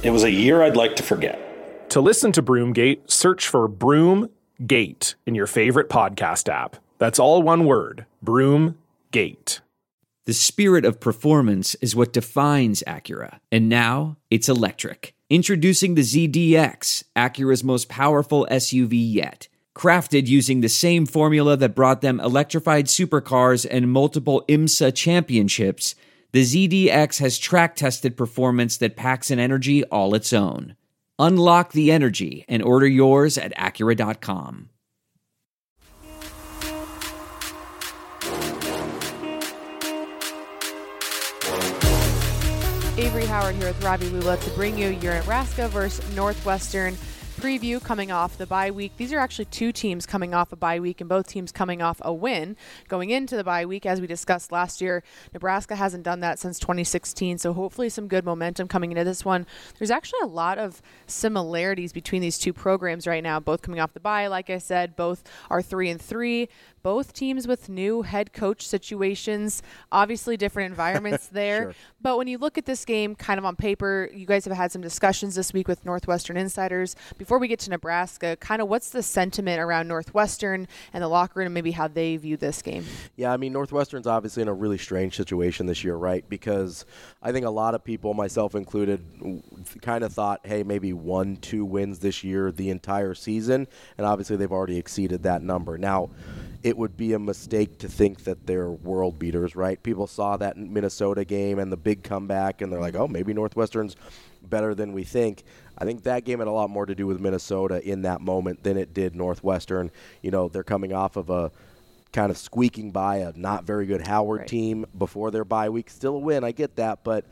It was a year I'd like to forget. To listen to Broomgate, search for Broomgate in your favorite podcast app. That's all one word Broomgate. The spirit of performance is what defines Acura, and now it's electric. Introducing the ZDX, Acura's most powerful SUV yet. Crafted using the same formula that brought them electrified supercars and multiple IMSA championships, the ZDX has track tested performance that packs an energy all its own. Unlock the energy and order yours at Acura.com. Avarie Howard here with Ravi Lulla to bring you your Nebraska versus Northwestern preview coming off the bye week. These are actually two teams coming off a bye week and both teams coming off a win going into the bye week. As we discussed last year, Nebraska hasn't done that since 2016, so hopefully some good momentum coming into this one. There's actually a lot of similarities between these two programs right now, both coming off the bye. Like I said, both are 3 and 3 both teams with new head coach situations, obviously different environments there. Sure. But when you look at this game kind of on paper, you guys have had some discussions this week with Northwestern insiders. Before we get to Nebraska, kind of what's the sentiment around Northwestern and the locker room and maybe how they view this game? Yeah, I mean, Northwestern's obviously in a really strange situation this year, right? Because I think a lot of people, myself included, kind of thought, hey, maybe one, two wins this year the entire season. And obviously they've already exceeded that number. Now, it would be a mistake to think that they're world beaters, right? People saw that Minnesota game and the big comeback, and they're like, oh, maybe Northwestern's better than we think. I think that game had a lot more to do with Minnesota in that moment than it did Northwestern. You know, they're coming off of a kind of squeaking by a not very good Howard right. team before their bye week. Still a win, I get that, but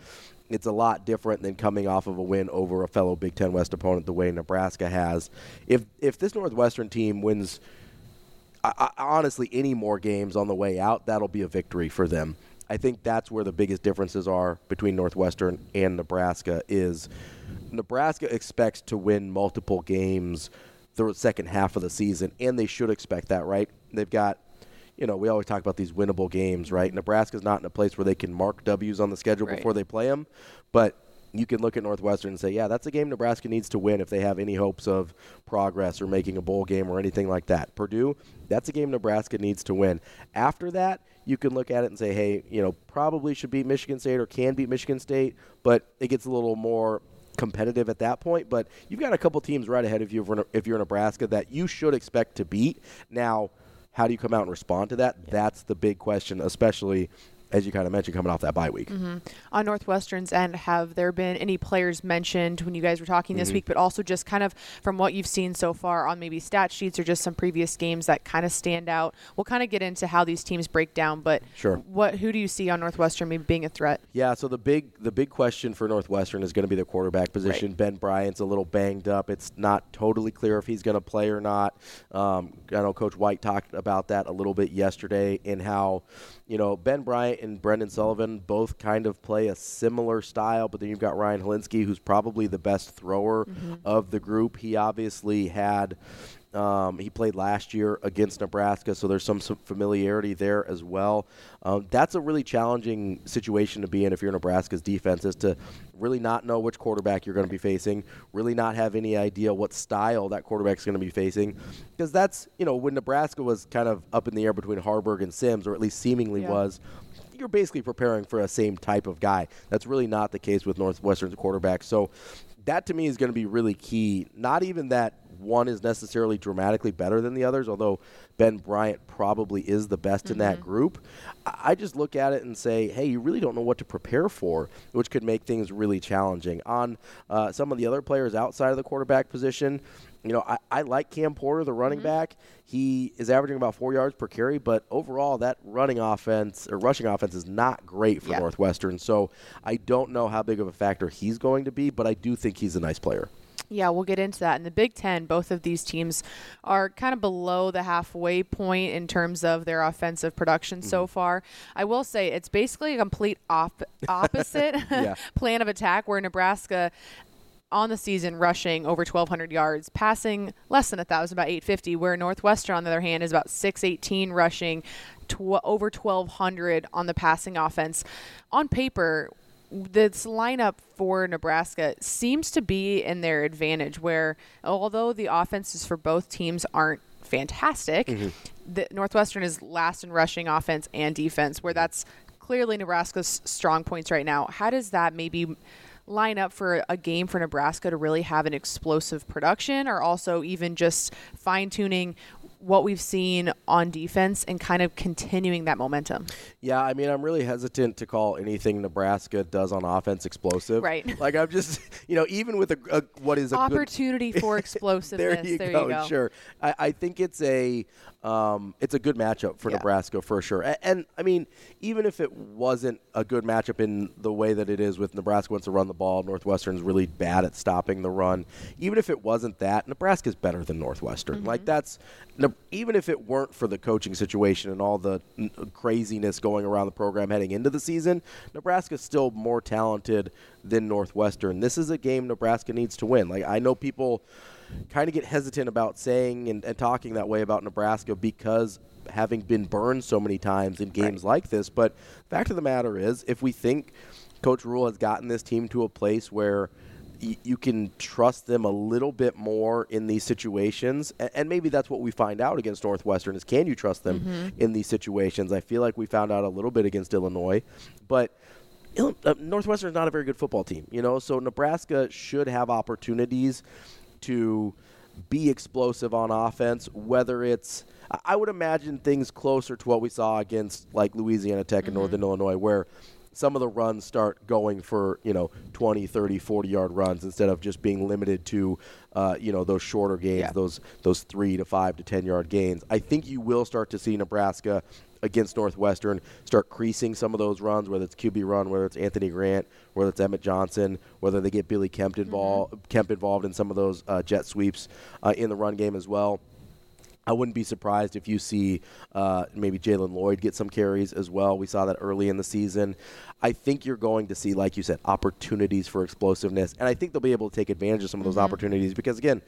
it's a lot different than coming off of a win over a fellow Big Ten West opponent the way Nebraska has. If if this Northwestern team wins I, honestly, any more games on the way out, that'll be a victory for them. I think that's where the biggest differences are between Northwestern and Nebraska is Nebraska expects to win multiple games through the second half of the season, and they should expect that, right? They've got, you know, we always talk about these winnable games, right? Nebraska's not in a place where they can mark W's on the schedule right. before they play them, but you can look at Northwestern and say, yeah, that's a game Nebraska needs to win if they have any hopes of progress or making a bowl game or anything like that. Purdue, that's a game Nebraska needs to win. After that, you can look at it and say, hey, you know, probably should beat Michigan State or can beat Michigan State, but it gets a little more competitive at that point. But you've got a couple teams right ahead of you if you're in Nebraska that you should expect to beat. Now, how do you come out and respond to that? That's the big question, especially as you kind of mentioned, coming off that bye week. Mm-hmm. On Northwestern's end, have there been any players mentioned when you guys were talking this mm-hmm. week, but also just kind of from what you've seen so far on maybe stat sheets or just some previous games that kind of stand out? We'll kind of get into how these teams break down, but sure. what who do you see on Northwestern maybe being a threat? Yeah, so the big the big question for Northwestern is going to be the quarterback position. Right. Ben Bryant's a little banged up. It's not totally clear if he's going to play or not. Um, I know Coach White talked about that a little bit yesterday in how you know, Ben Bryant and Brendan Sullivan both kind of play a similar style, but then you've got Ryan Hilinski, who's probably the best thrower mm-hmm. of the group. He obviously had. Um, he played last year against Nebraska, so there's some, some familiarity there as well. Um, that's a really challenging situation to be in if you're Nebraska's defense, is to really not know which quarterback you're going to be facing, really not have any idea what style that quarterback's going to be facing. Because that's, you know, when Nebraska was kind of up in the air between Haarberg and Sims, or at least seemingly yeah. was, you're basically preparing for a same type of guy. That's really not the case with Northwestern's quarterback. So that to me is going to be really key. Not even that one is necessarily dramatically better than the others, although Ben Bryant probably is the best mm-hmm. in that mm-hmm. group. I just look at it and say, hey, you really don't know what to prepare for, which could make things really challenging. On uh, some of the other players outside of the quarterback position, you know, I, I like Cam Porter, the running mm-hmm. back. He is averaging about four yards per carry, but overall, that running offense or rushing offense is not great for yeah. Northwestern. So I don't know how big of a factor he's going to be, but I do think he's a nice player. Yeah, we'll get into that. In the Big Ten, both of these teams are kind of below the halfway point in terms of their offensive production mm-hmm. so far. I will say it's basically a complete op- opposite plan of attack where Nebraska on the season rushing over 1,200 yards, passing less than 1,000, about 850, where Northwestern, on the other hand, is about 618 rushing, tw- over 1,200 on the passing offense. On paper, this lineup for Nebraska seems to be in their advantage, where although the offenses for both teams aren't fantastic, mm-hmm. the Northwestern is last in rushing offense and defense, where that's clearly Nebraska's strong points right now. How does that maybe line up for a game for Nebraska to really have an explosive production, or also even just fine tuning what we've seen on defense and kind of continuing that momentum. Yeah, I mean, I'm really hesitant to call anything Nebraska does on offense explosive. Right. Like I'm just, you know, even with a, a what is a opportunity good, for explosiveness. there, you, there go, you go. Sure. I, I think it's a um, it's a good matchup for yeah. Nebraska for sure. And, and, I mean, even if it wasn't a good matchup in the way that it is with Nebraska wants to run the ball, Northwestern's really bad at stopping the run. Even if it wasn't that, Nebraska's better than Northwestern. Mm-hmm. Like that's even if it weren't for the coaching situation and all the craziness going around the program heading into the season, Nebraska's still more talented than Northwestern. This is a game Nebraska needs to win. Like I know people kind of get hesitant about saying and, and, talking that way about Nebraska because having been burned so many times in games right. like this. But fact of the matter is, if we think Coach Rhule has gotten this team to a place where y- you can trust them a little bit more in these situations, and, and, maybe that's what we find out against Northwestern is can you trust them mm-hmm. in these situations? I feel like we found out a little bit against Illinois, but. Uh, Northwestern is not a very good football team, you know. So Nebraska should have opportunities to be explosive on offense, whether it's I would imagine things closer to what we saw against like Louisiana Tech mm-hmm. and Northern Illinois where some of the runs start going for, you know, 20, 30, 40 yard runs instead of just being limited to uh, you know, those shorter gains, yeah. those those 3 to 5 to 10 yard gains. I think you will start to see Nebraska against Northwestern start creasing some of those runs, whether it's QB run, whether it's Anthony Grant, whether it's Emmett Johnson, whether they get Billy Kemp involved, mm-hmm. Kemp involved in some of those uh, jet sweeps uh, in the run game as well. I wouldn't be surprised if you see uh, maybe Jaylen Lloyd get some carries as well. We saw that early in the season. I think you're going to see, like you said, opportunities for explosiveness, and I think they'll be able to take advantage of some of those mm-hmm. opportunities because, again,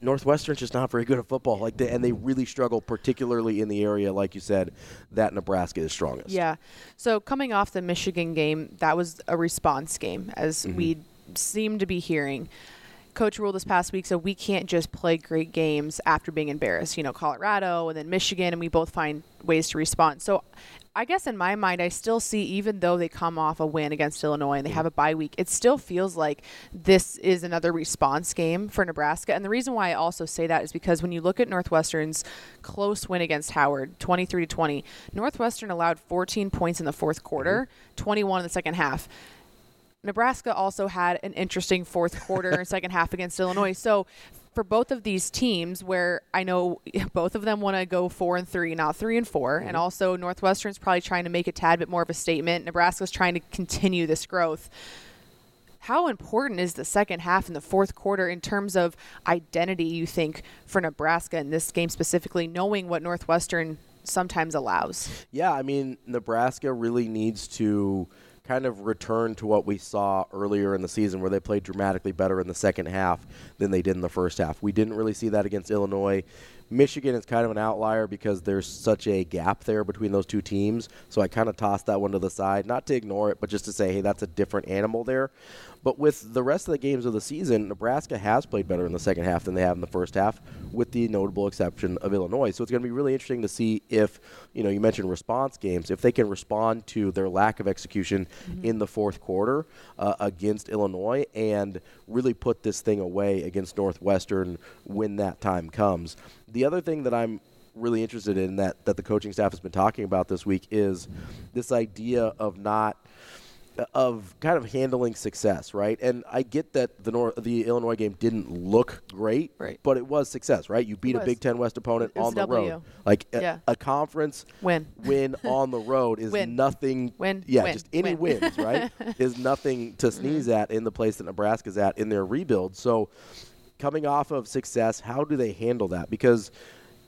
Northwestern's just not very good at football, like they, and they really struggle, particularly in the area, like you said, that Nebraska is strongest. Yeah. So coming off the Michigan game, that was a response game, as mm-hmm. we seem to be hearing. Coach Rhule this past week said we can't just play great games after being embarrassed. You know, Colorado and then Michigan, and we both find ways to respond. So I guess in my mind, I still see, even though they come off a win against Illinois and they have a bye week, it still feels like this is another response game for Nebraska. And the reason why I also say that is because when you look at Northwestern's close win against Howard, 23 to 20, Northwestern allowed 14 points in the fourth quarter, mm-hmm. 21 in the second half. Nebraska also had an interesting fourth quarter and second half against Illinois. So for both of these teams where I know both of them want to go four and three, not three and 4 mm-hmm. and also Northwestern's probably trying to make a tad bit more of a statement. Nebraska's trying to continue this growth. How important is the second half and the fourth quarter in terms of identity, you think, for Nebraska in this game specifically, knowing what Northwestern sometimes allows? Yeah, I mean, Nebraska really needs to kind of return to what we saw earlier in the season where they played dramatically better in the second half than they did in the first half. We didn't really see that against Illinois. Michigan is kind of an outlier because there's such a gap there between those two teams. So I kind of tossed that one to the side, not to ignore it, but just to say, hey, that's a different animal there. But with the rest of the games of the season, Nebraska has played better in the second half than they have in the first half, with the notable exception of Illinois. So it's going to be really interesting to see if, you know, you mentioned response games, if they can respond to their lack of execution mm-hmm. in the fourth quarter uh, against Illinois and really put this thing away against Northwestern when that time comes. The other thing that I'm really interested in that, that the coaching staff has been talking about this week is this idea of not – of kind of handling success, right? And I get that the North, the Illinois game didn't look great, right. but it was success, right? You beat a Big Ten West opponent on the w. road, like yeah. a, a, conference win win on the road is win. nothing. Win, yeah, win. just any win. wins, right? is nothing to sneeze mm-hmm. at in the place that Nebraska's at in their rebuild. So, coming off of success, how do they handle that? Because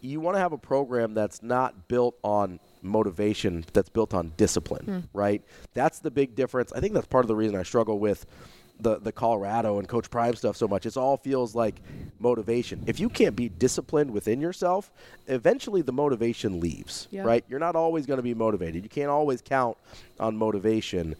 you want to have a program that's not built on motivation that's built on discipline, mm. right? That's the big difference. I think that's part of the reason I struggle with the the Colorado and Coach Prime stuff so much. It all feels like motivation. If you can't be disciplined within yourself, eventually the motivation leaves, yeah. right? You're not always going to be motivated. You can't always count on motivation.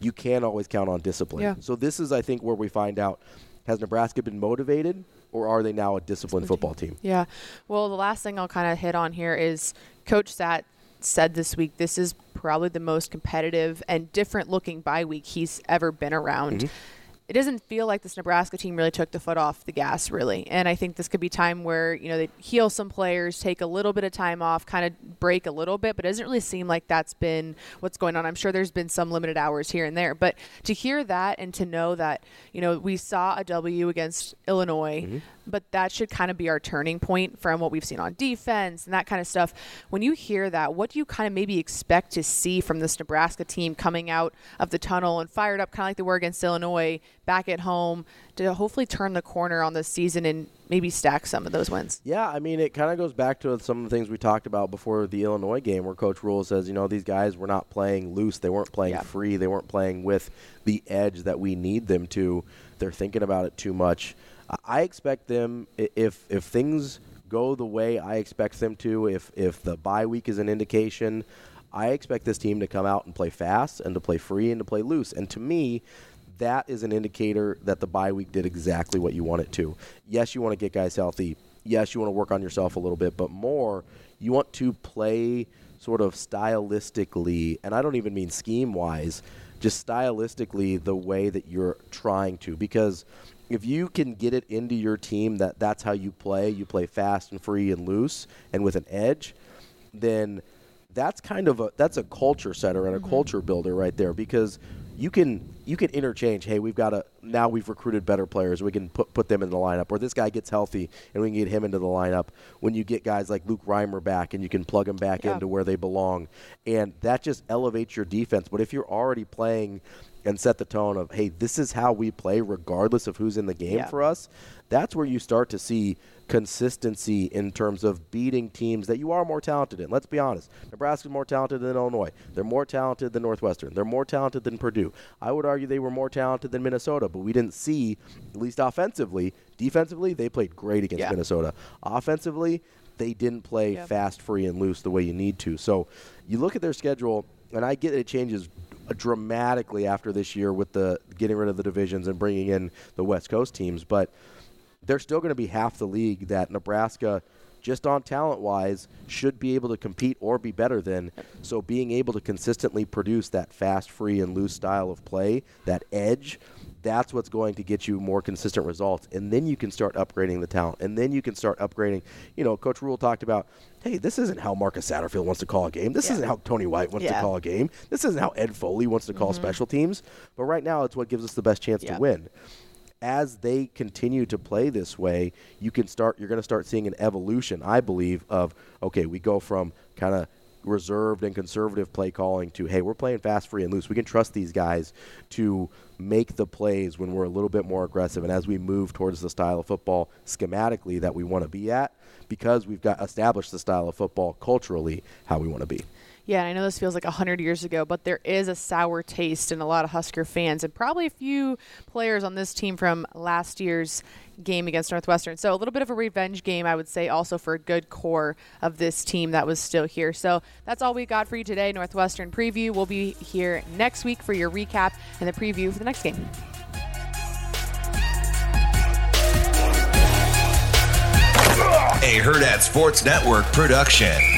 You can always count on discipline. Yeah. So this is I think where we find out has Nebraska been motivated or are they now a disciplined football team? Yeah. Well, the last thing I'll kind of hit on here is Coach Sat said this week this is probably the most competitive and different looking bye week he's ever been around. Mm-hmm it doesn't feel like this Nebraska team really took the foot off the gas, really. And I think this could be time where you know they heal some players, take a little bit of time off, kind of break a little bit. But it doesn't really seem like that's been what's going on. I'm sure there's been some limited hours here and there, but to hear that and to know that you know we saw a W against Illinois. Mm-hmm. But that should kind of be our turning point from what we've seen on defense and that kind of stuff. When you hear that, what do you kind of maybe expect to see from this Nebraska team coming out of the tunnel and fired up, kind of like they were against Illinois? back at home to hopefully turn the corner on the season and maybe stack some of those wins. Yeah, I mean, it kind of goes back to some of the things we talked about before the Illinois game, where Coach Rhule says, you know, these guys were not playing loose, they weren't playing yeah. free, they weren't playing with the edge that we need them to. They're thinking about it too much. I expect them if if things go the way I expect them to, if if the bye week is an indication. I expect this team to come out and play fast and to play free and to play loose. And to me, that is an indicator that the bye week did exactly what you want it to. Yes, you want to get guys healthy. Yes, you want to work on yourself a little bit, but more, you want to play sort of stylistically, and I don't even mean scheme wise, just stylistically the way that you're trying to. Because if you can get it into your team that that's how you play, you play fast and free and loose and with an edge, then that's kind of a that's a culture setter and a mm-hmm. culture builder right there because you can you can interchange. Hey, we've got a now we've recruited better players. We can put put them in the lineup, or this guy gets healthy and we can get him into the lineup. When you get guys like Luke Reimer back and you can plug them back yeah. into where they belong, and that just elevates your defense. But if you're already playing and set the tone of hey, this is how we play, regardless of who's in the game yeah. for us, that's where you start to see consistency in terms of beating teams that you are more talented in. Let's be honest. Nebraska's more talented than Illinois. They're more talented than Northwestern. They're more talented than Purdue. I would argue they were more talented than Minnesota, but we didn't see, at least offensively, defensively, they played great against yeah. Minnesota. Offensively, they didn't play yep. fast, free, and loose the way you need to. So you look at their schedule, and I get it changes dramatically after this year with the getting rid of the divisions and bringing in the West Coast teams, but – they're still going to be half the league that Nebraska, just on talent wise, should be able to compete or be better than. So being able to consistently produce that fast, free, and loose style of play, that edge, that's what's going to get you more consistent results. And then you can start upgrading the talent. And then you can start upgrading. You know, Coach Rhule talked about, hey, this isn't how Marcus Satterfield wants to call a game. This yeah. isn't how Tony White wants yeah. to call a game. This isn't how Ed Foley wants to call mm-hmm. special teams. But right now, it's what gives us the best chance to win as they continue to play this way, you can start. You're going to start seeing an evolution, I believe, of okay, we go from kind of reserved and conservative play calling to hey, we're playing fast, free, and loose. We can trust these guys to make the plays when we're a little bit more aggressive, and as we move towards the style of football schematically that we want to be at, because we've got established the style of football culturally how we want to be. Yeah, I know this feels like 100 years ago, but there is a sour taste in a lot of Husker fans and probably a few players on this team from last year's game against Northwestern. So a little bit of a revenge game, I would say, also for a good core of this team that was still here. So that's all we got for you today. Northwestern preview. We'll be here next week for your recap and the preview for the next game. A Hurrdat Sports Network production.